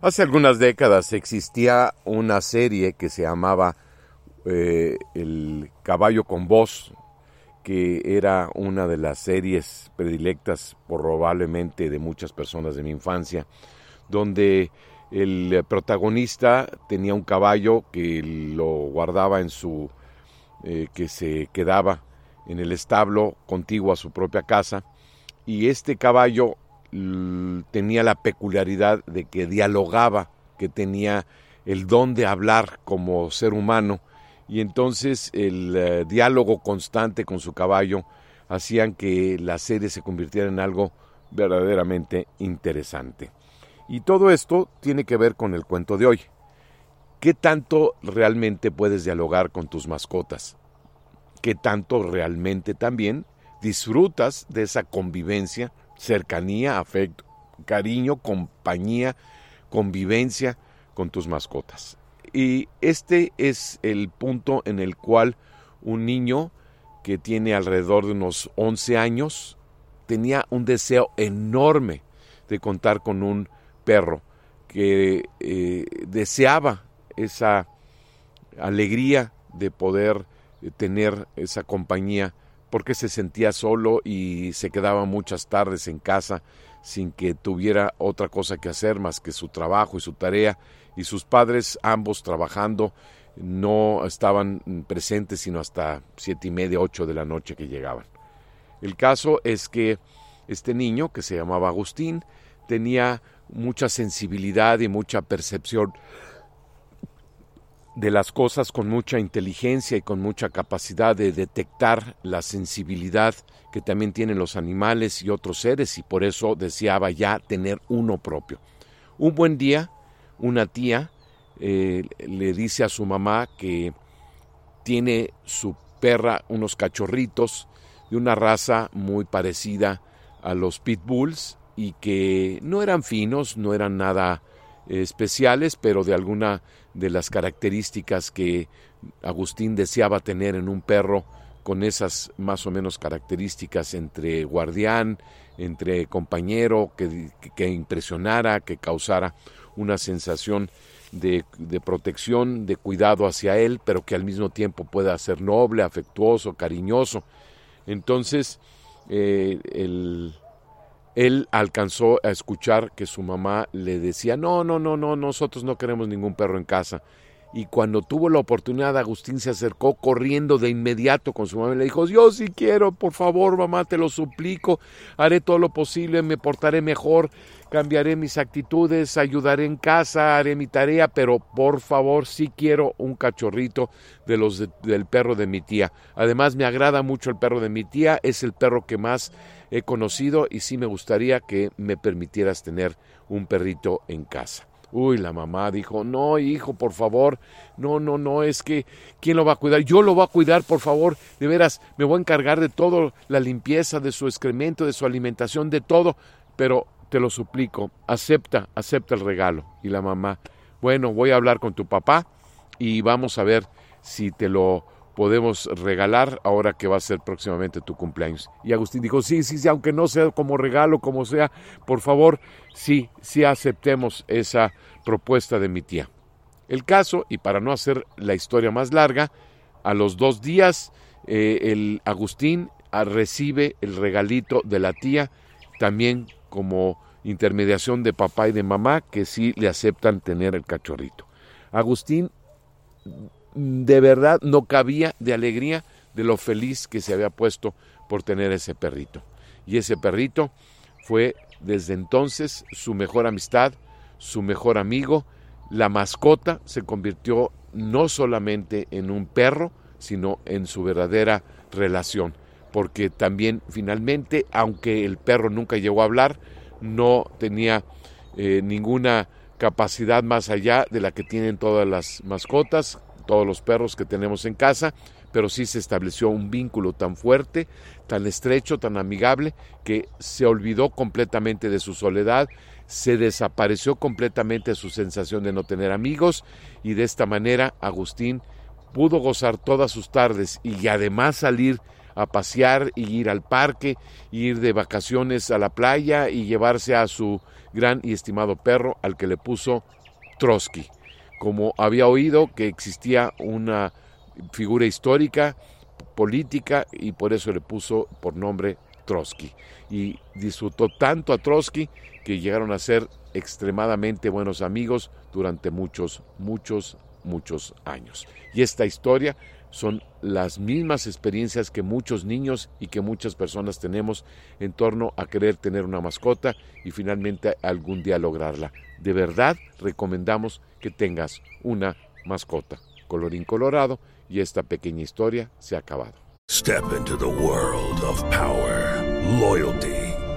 Hace algunas décadas existía una serie que se llamaba eh, El caballo con voz, que era una de las series predilectas probablemente de muchas personas de mi infancia, donde el protagonista tenía un caballo que lo guardaba en su, eh, que se quedaba en el establo contiguo a su propia casa, y este caballo tenía la peculiaridad de que dialogaba, que tenía el don de hablar como ser humano y entonces el eh, diálogo constante con su caballo hacían que la serie se convirtiera en algo verdaderamente interesante. Y todo esto tiene que ver con el cuento de hoy. ¿Qué tanto realmente puedes dialogar con tus mascotas? ¿Qué tanto realmente también disfrutas de esa convivencia cercanía, afecto, cariño, compañía, convivencia con tus mascotas. Y este es el punto en el cual un niño que tiene alrededor de unos 11 años tenía un deseo enorme de contar con un perro que eh, deseaba esa alegría de poder eh, tener esa compañía porque se sentía solo y se quedaba muchas tardes en casa sin que tuviera otra cosa que hacer más que su trabajo y su tarea, y sus padres, ambos trabajando, no estaban presentes sino hasta siete y media, ocho de la noche que llegaban. El caso es que este niño, que se llamaba Agustín, tenía mucha sensibilidad y mucha percepción de las cosas con mucha inteligencia y con mucha capacidad de detectar la sensibilidad que también tienen los animales y otros seres y por eso deseaba ya tener uno propio. Un buen día, una tía eh, le dice a su mamá que tiene su perra unos cachorritos de una raza muy parecida a los pitbulls y que no eran finos, no eran nada especiales, pero de alguna de las características que Agustín deseaba tener en un perro con esas más o menos características entre guardián, entre compañero, que, impresionara, que causara una sensación de, protección, de cuidado hacia él, pero que al mismo tiempo pueda ser noble, afectuoso, cariñoso. Entonces, eh, el, él alcanzó a escuchar que su mamá le decía, no, no, no, no, nosotros no queremos ningún perro en casa. Y cuando tuvo la oportunidad, Agustín se acercó corriendo de inmediato con su mamá y le dijo, yo sí quiero, por favor, mamá, te lo suplico, haré todo lo posible, me portaré mejor, cambiaré mis actitudes, ayudaré en casa, haré mi tarea, pero por favor, sí quiero un cachorrito de los del perro de mi tía. Además, me agrada mucho el perro de mi tía, es el perro que más he conocido y sí me gustaría que me permitieras tener un perrito en casa. Uy, la mamá dijo, no, hijo, por favor, no, no, no, es que, ¿quién lo va a cuidar? Yo lo voy a cuidar, por favor, de veras, me voy a encargar de todo, la limpieza, de su excremento, de su alimentación, de todo, pero te lo suplico, acepta, acepta el regalo. Y la mamá, bueno, voy a hablar con tu papá y vamos a ver si te lo podemos regalar ahora que va a ser próximamente tu cumpleaños. Y Agustín dijo, sí, sí, sí, aunque no sea como regalo, como sea, por favor, sí, sí aceptemos esa propuesta de mi tía. El caso, y para no hacer la historia más larga, a los dos días eh, el Agustín ah, recibe el regalito de la tía, también como intermediación de papá y de mamá, que sí le aceptan tener el cachorrito. Agustín de verdad no cabía de alegría de lo feliz que se había puesto por tener ese perrito. Y ese perrito fue desde entonces su mejor amistad, su mejor amigo. La mascota se convirtió no solamente en un perro, sino en su verdadera relación. Porque también finalmente, aunque el perro nunca llegó a hablar, no tenía eh, ninguna capacidad más allá de la que tienen todas las mascotas, todos los perros que tenemos en casa, pero sí se estableció un vínculo tan fuerte, tan estrecho, tan amigable, que se olvidó completamente de su soledad, se desapareció completamente su sensación de no tener amigos y de esta manera Agustín pudo gozar todas sus tardes y además salir a pasear y ir al parque, ir de vacaciones a la playa y llevarse a su gran y estimado perro al que le puso Trotsky. Como había oído que existía una figura histórica, política y por eso le puso por nombre Trotsky. Y disfrutó tanto a Trotsky que llegaron a ser extremadamente buenos amigos durante muchos, muchos, muchos años. Y esta historia son las mismas experiencias que muchos niños y que muchas personas tenemos en torno a querer tener una mascota y finalmente algún día lograrla. De verdad recomendamos que tengas una mascota. Colorín colorado y esta pequeña historia se ha acabado. Step into the world of power, loyalty